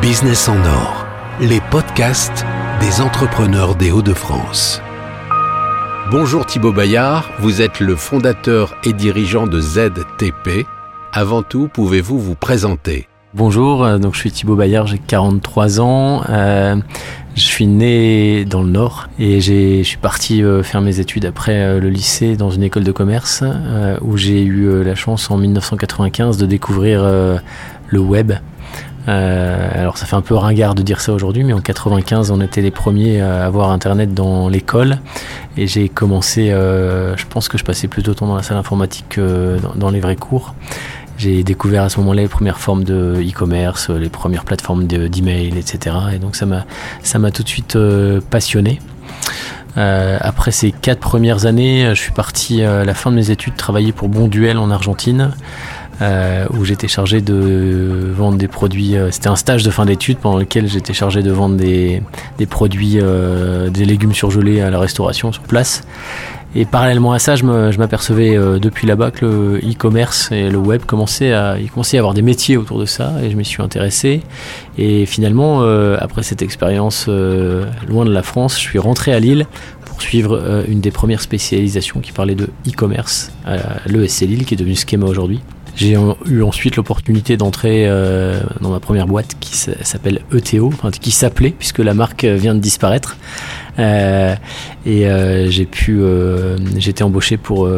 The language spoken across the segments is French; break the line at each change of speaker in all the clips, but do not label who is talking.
Business en or, les podcasts des entrepreneurs des Hauts-de-France. Bonjour Thibaut Bayard, vous êtes le fondateur et dirigeant de ZTP. Avant tout, pouvez-vous vous présenter?
Bonjour, euh, donc je suis Thibaut Bayard, j'ai 43 ans. Euh, je suis né dans le Nord et je suis parti euh, faire mes études après le lycée dans une école de commerce où j'ai eu la chance en 1995 de découvrir le web. alors ça fait un peu ringard de dire ça aujourd'hui, mais en 95 on était les premiers à avoir internet dans l'école et j'ai commencé, je pense que je passais plutôt de temps dans la salle informatique que dans les vrais cours. J'ai découvert à ce moment-là les premières formes de e-commerce, les premières plateformes d'email, etc. Et donc ça m'a tout de suite euh, passionné. Euh, après ces quatre premières années, je suis parti à la fin de mes études travailler pour Bonduel en Argentine. Euh, où j'étais chargé de vendre des produits. C'était un stage de fin d'études pendant lequel j'étais chargé de vendre des, des produits, des légumes surgelés à la restauration sur place. Et parallèlement à ça, je m'apercevais euh, depuis là-bas que le e-commerce et le web commençaient à, il commençait à avoir des métiers autour de ça, et je m'y suis intéressé. Et finalement, euh, après cette expérience euh, loin de la France, je suis rentré à Lille pour suivre une des premières spécialisations qui parlait de e-commerce à l'ESC Lille, qui est devenue Schema aujourd'hui. J'ai eu ensuite l'opportunité d'entrer dans ma première boîte qui s'appelle ETO, enfin, qui s'appelait puisque la marque vient de disparaître. Euh, et euh, j'ai pu, euh, j'ai été embauché pour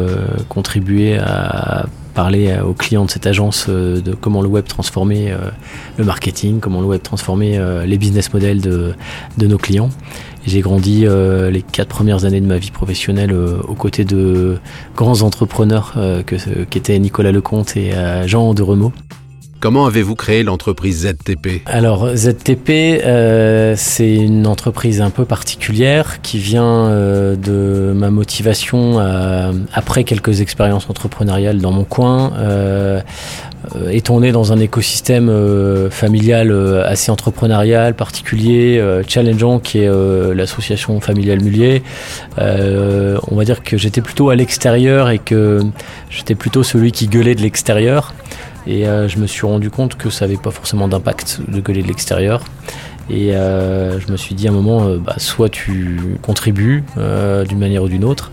contribuer à parler aux clients de cette agence de comment le web transformait le marketing, comment le web transformait les business models de, de nos clients. J'ai grandi les quatre premières années de ma vie professionnelle aux côtés de grands entrepreneurs que, qui étaient Nicolas Lecomte et Jean de Remaux.
Comment avez-vous créé l'entreprise ZTP
Alors ZTP, euh, c'est une entreprise un peu particulière qui vient euh, de ma motivation euh, après quelques expériences entrepreneuriales dans mon coin. étant né dans un écosystème familial assez entrepreneurial, particulier, challengeant, qui est l'association familiale Mullier, on va dire que j'étais plutôt à l'extérieur et que j'étais plutôt celui qui gueulait de l'extérieur. Et euh, je me suis rendu compte que ça n'avait pas forcément d'impact de gueuler de l'extérieur. Et euh, je me suis dit à un moment, euh, bah, soit tu contribues d'une manière ou d'une autre,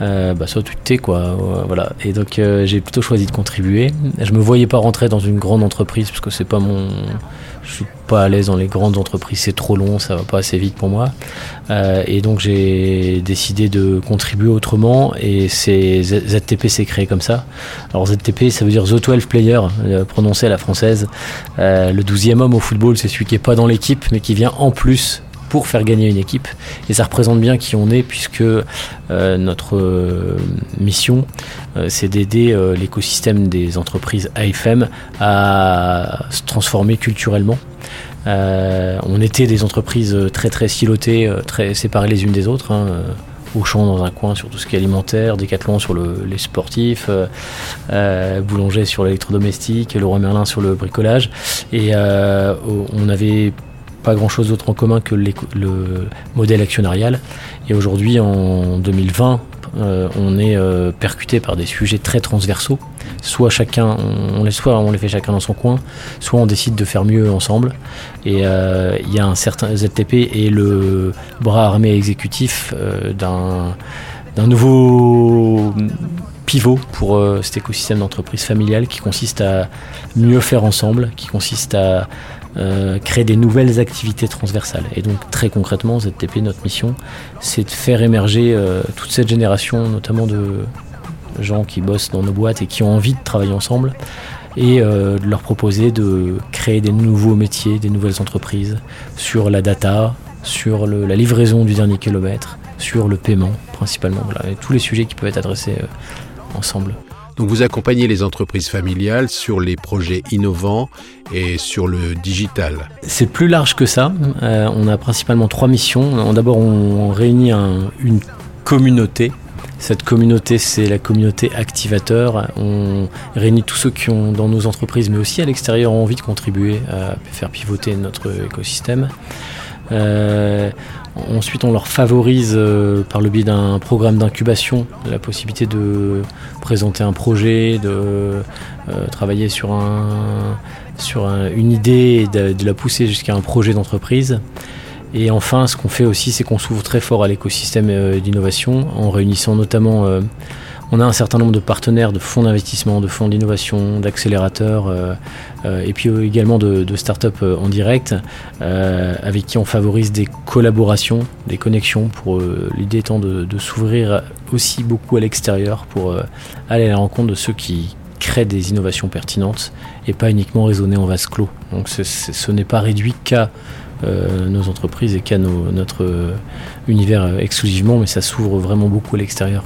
bah, soit tu tais quoi. voilà. Et donc j'ai plutôt choisi de contribuer. Je me voyais pas rentrer dans une grande entreprise parce que c'est pas mon, je suis pas à l'aise dans les grandes entreprises, c'est trop long, ça va pas assez vite pour moi. Euh, et donc j'ai décidé de contribuer autrement et c'est ZTP s'est créé comme ça. Alors ZTP ça veut dire The 12 Player, euh, prononcé à la française. Euh, le 12e homme au football, c'est celui qui est pas dans l'équipe mais qui vient en plus pour faire gagner une équipe. Et ça représente bien qui on est, puisque euh, notre euh, mission, euh, c'est d'aider l'écosystème des entreprises AFM à se transformer culturellement. on était des entreprises très très silotées, très séparées les unes des autres. Hein, Auchan dans un coin sur tout ce qui est alimentaire, Decathlon sur le, les sportifs, Boulanger sur l'électrodomestique, Leroy Merlin sur le bricolage. Et on avait pas grand chose d'autre en commun que le modèle actionnarial. Et aujourd'hui, en 2020, euh, on est euh, percuté par des sujets très transversaux. Soit chacun, on, les, soit on les fait chacun dans son coin, soit on décide de faire mieux ensemble. Et euh, il y a un certain ZTP et le bras armé exécutif d'un nouveau pivot pour cet écosystème d'entreprise familiale qui consiste à mieux faire ensemble, qui consiste à euh, créer des nouvelles activités transversales. Et donc très concrètement, ZTP, notre mission, c'est de faire émerger euh, toute cette génération, notamment de gens qui bossent dans nos boîtes et qui ont envie de travailler ensemble, et euh, de leur proposer de créer des nouveaux métiers, des nouvelles entreprises sur la data, sur la livraison du dernier kilomètre, sur le paiement principalement, voilà, et tous les sujets qui peuvent être adressés ensemble.
Donc vous accompagnez les entreprises familiales sur les projets innovants et sur le digital.
C'est plus large que ça. Euh, on a principalement trois missions. D'abord, on réunit une communauté cette communauté, c'est la communauté activateur. On réunit tous ceux qui ont dans nos entreprises, mais aussi à l'extérieur, ont envie de contribuer à faire pivoter notre écosystème. Euh, ensuite, on leur favorise euh, par le biais d'un programme d'incubation la possibilité de présenter un projet, de euh, travailler sur un, sur une idée et de, la pousser jusqu'à un projet d'entreprise. Et enfin, ce qu'on fait aussi, c'est qu'on s'ouvre très fort à l'écosystème d'innovation en réunissant notamment on a un certain nombre de partenaires, de fonds d'investissement, de fonds d'innovation, d'accélérateurs, euh, euh, et puis également de, de start-up euh, en direct, avec qui on favorise des collaborations, des connexions, pour l'idée étant de, s'ouvrir aussi beaucoup à l'extérieur pour aller à la rencontre de ceux qui créent des innovations pertinentes et pas uniquement raisonner en vase clos. Donc ce n'est pas réduit qu'à nos entreprises et qu'à notre univers exclusivement, mais ça s'ouvre vraiment beaucoup à l'extérieur.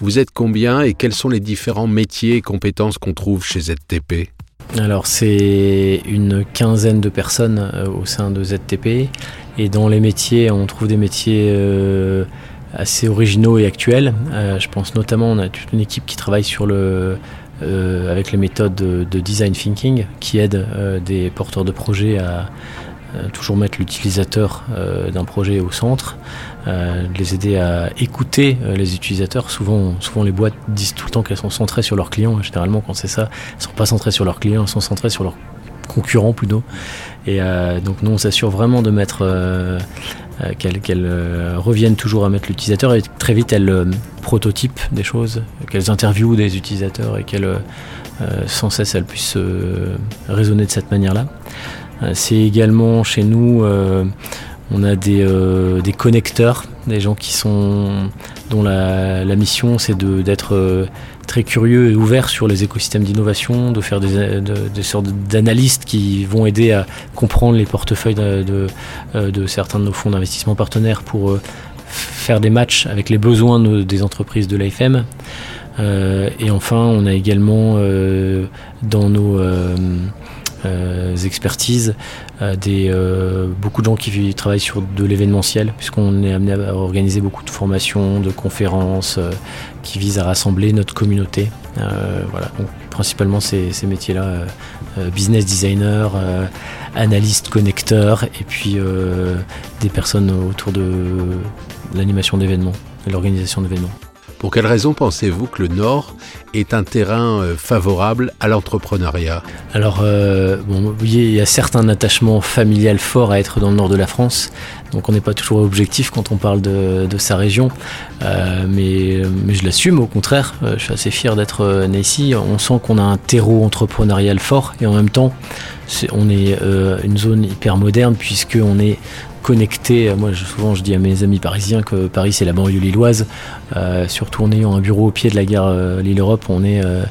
Vous êtes combien et quels sont les différents métiers et compétences qu'on trouve chez ZTP
alors c'est une quinzaine de personnes euh, au sein de ZTP et dans les métiers on trouve des métiers euh, assez originaux et actuels. Euh, je pense notamment on a toute une équipe qui travaille sur le avec les méthodes de, design thinking qui aident des porteurs de projets à, euh, toujours mettre l'utilisateur euh, d'un projet au centre, euh, les aider à écouter les utilisateurs. Souvent, souvent, les boîtes disent tout le temps qu'elles sont centrées sur leurs clients. Généralement, quand c'est ça, elles ne sont pas centrées sur leurs clients, elles sont centrées sur leurs concurrents plutôt. Et donc, nous, on s'assure vraiment de mettre qu'elles reviennent toujours à mettre l'utilisateur et très vite elles prototypent des choses, qu'elles interviewent des utilisateurs et qu'elles sans cesse elles puissent raisonner de cette manière-là. Euh, c'est également chez nous, euh, on a euh, des, connecteurs, des gens qui sont dont la, mission c'est d'être très curieux et ouvert sur les écosystèmes d'innovation, de faire des, sortes d'analystes qui vont aider à comprendre les portefeuilles de, certains de nos fonds d'investissement partenaires pour faire des matchs avec les besoins des entreprises de l'AFM. et enfin, on a également dans nos expertises, euh, des, euh, beaucoup de gens qui travaillent sur de l'événementiel, puisqu'on est amené à organiser beaucoup de formations, de conférences qui visent à rassembler notre communauté. voilà, donc principalement ces, métiers-là, business designer, analyste connecteur, et puis des personnes autour de l'animation d'événements, de l'organisation d'événements.
Pour quelles raisons pensez-vous que le Nord est un terrain euh, favorable à l'entrepreneuriat?
Alors, euh, bon, il y a certes un attachement familial fort à être dans le nord de la France, donc on n'est pas toujours objectif quand on parle de, sa région, euh, mais, je l'assume au contraire, je suis assez fier d'être né ici, on sent qu'on a un terreau entrepreneurial fort. Et en même temps on est une zone hyper moderne puisqu'on est connecté. Moi, souvent, je dis à mes amis parisiens que Paris, c'est la banlieue lilloise. Euh, surtout en ayant un bureau au pied de la gare euh, Lille-Europe, on est euh,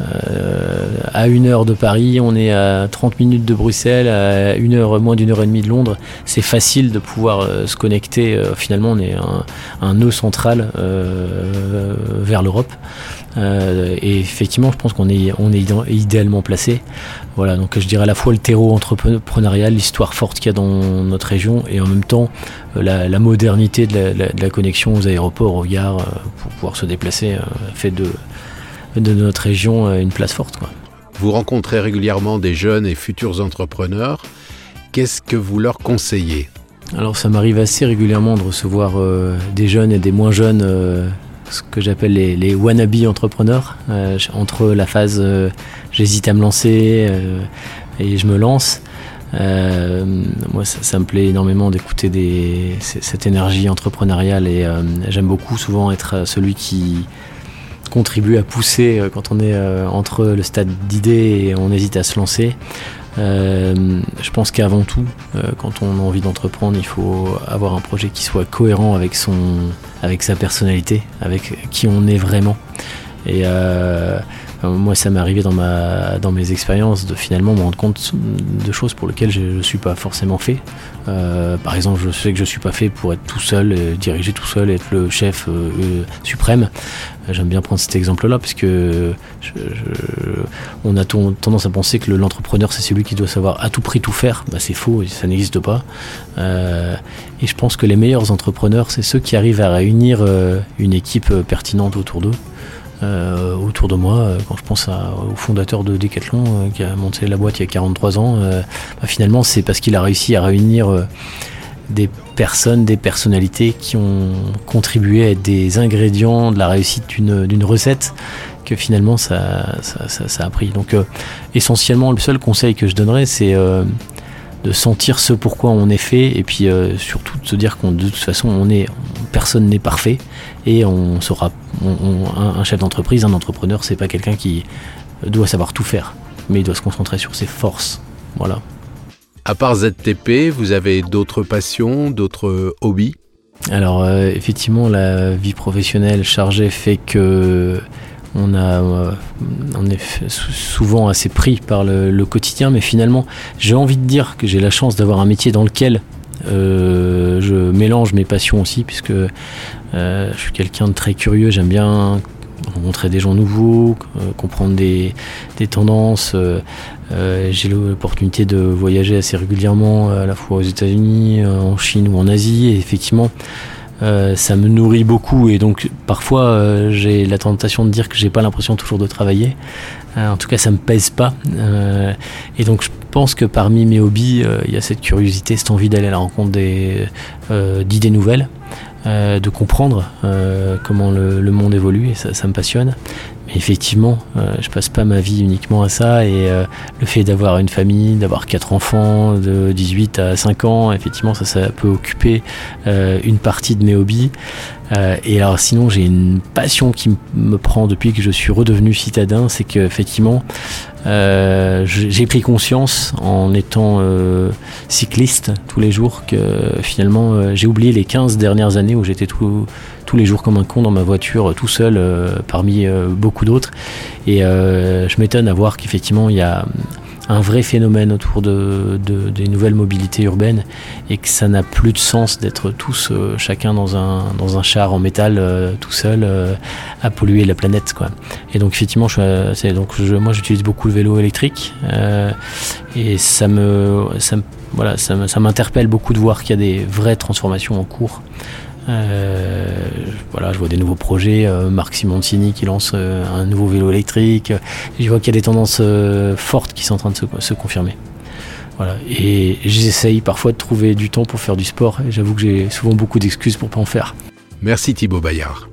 à une heure de Paris, on est à 30 minutes de Bruxelles, à une heure, moins d'une heure et demie de Londres. C'est facile de pouvoir se connecter. finalement, on est un, nœud central vers l'Europe. Euh, et effectivement, je pense qu'on est, idéalement placé. Voilà, donc je dirais à la fois le terreau entrepreneurial, l'histoire forte qu'il y a dans notre région, et en même temps euh, la, modernité de la, connexion aux aéroports, aux gares, euh, pour pouvoir se déplacer, fait de, de notre région une place forte. Quoi.
Vous rencontrez régulièrement des jeunes et futurs entrepreneurs. Qu'est-ce que vous leur conseillez?
Alors ça m'arrive assez régulièrement de recevoir des jeunes et des moins jeunes ce que j'appelle les, les wannabe entrepreneurs, euh, entre la phase euh, j'hésite à me lancer euh, et je me lance. moi, ça, me plaît énormément d'écouter cette énergie entrepreneuriale et j'aime beaucoup souvent être celui qui contribue à pousser quand on est entre le stade d'idée et on hésite à se lancer. Euh, je pense qu'avant tout, euh, quand on a envie d'entreprendre, il faut avoir un projet qui soit cohérent avec son, avec sa personnalité, avec qui on est vraiment. Euh, moi, ça m'est arrivé dans, ma, dans mes expériences de finalement me rendre compte de choses pour lesquelles je ne suis pas forcément fait. Euh, par exemple, je sais que je ne suis pas fait pour être tout seul, diriger tout seul, être le chef euh, euh, suprême. J'aime bien prendre cet exemple-là parce que on a tendance à penser que l'entrepreneur c'est celui qui doit savoir à tout prix tout faire. Bah, c'est faux, ça n'existe pas. et je pense que les meilleurs entrepreneurs, c'est ceux qui arrivent à réunir une équipe pertinente autour d'eux. Euh, autour de moi. Euh, quand je pense au fondateur de Decathlon euh, qui a monté la boîte il y a 43 ans, bah, finalement c'est parce qu'il a réussi à réunir des personnes, des personnalités qui ont contribué à être des ingrédients de la réussite d'une recette que finalement ça, ça, a pris. Donc essentiellement le seul conseil que je donnerais c'est de sentir ce pourquoi on est fait et puis euh, surtout de se dire qu'on de toute façon on est personne n'est parfait et on sera un, chef d'entreprise, un entrepreneur c'est pas quelqu'un qui doit savoir tout faire mais il doit se concentrer sur ses forces. Voilà.
À part ZTP, vous avez d'autres passions, d'autres hobbies?
Alors euh, effectivement, la vie professionnelle chargée fait que euh, on est souvent assez pris par le, quotidien, mais finalement, j'ai envie de dire que j'ai la chance d'avoir un métier dans lequel euh, je mélange mes passions aussi, puisque je suis quelqu'un de très curieux, j'aime bien rencontrer des gens nouveaux, comprendre des, des tendances, euh, j'ai l'opportunité de voyager assez régulièrement, à la fois aux États-Unis, euh, en Chine ou en Asie, et effectivement, euh, ça me nourrit beaucoup et donc parfois j'ai la tentation de dire que j'ai pas l'impression toujours de travailler. en tout cas, ça me pèse pas. et donc je pense que parmi mes hobbies, il y a cette curiosité, cette envie d'aller à la rencontre d'idées nouvelles. de comprendre comment le, monde évolue et ça me passionne effectivement, euh, je passe pas ma vie uniquement à ça et euh, le fait d'avoir une famille, d'avoir quatre enfants de 18 à 5 ans, effectivement, ça, peut occuper euh, une partie de mes hobbies. et alors, sinon, j'ai une passion qui me prend depuis que je suis redevenu citadin, c'est que effectivement, j'ai pris conscience en étant cycliste tous les jours que finalement, j'ai oublié les 15 dernières années où j'étais tout tous les jours comme un con dans ma voiture, tout seul, euh, parmi euh, beaucoup d'autres. Et euh, je m'étonne à voir qu'effectivement, il y a un vrai phénomène autour de, des nouvelles mobilités urbaines et que ça n'a plus de sens d'être tous chacun dans un, dans un char en métal tout seul à polluer la planète quoi. Et donc effectivement donc moi j'utilise beaucoup le vélo électrique et ça me, voilà, ça m'interpelle beaucoup de voir qu'il y a des vraies transformations en cours euh, voilà, je vois des nouveaux projets. Euh, Marc Simoncini qui lance euh, un nouveau vélo électrique. Je vois qu'il y a des tendances fortes qui sont en train de se, confirmer. Voilà. Et j'essaye parfois de trouver du temps pour faire du sport. J'avoue que j'ai souvent beaucoup d'excuses pour pas en faire.
Merci Thibaut Bayard.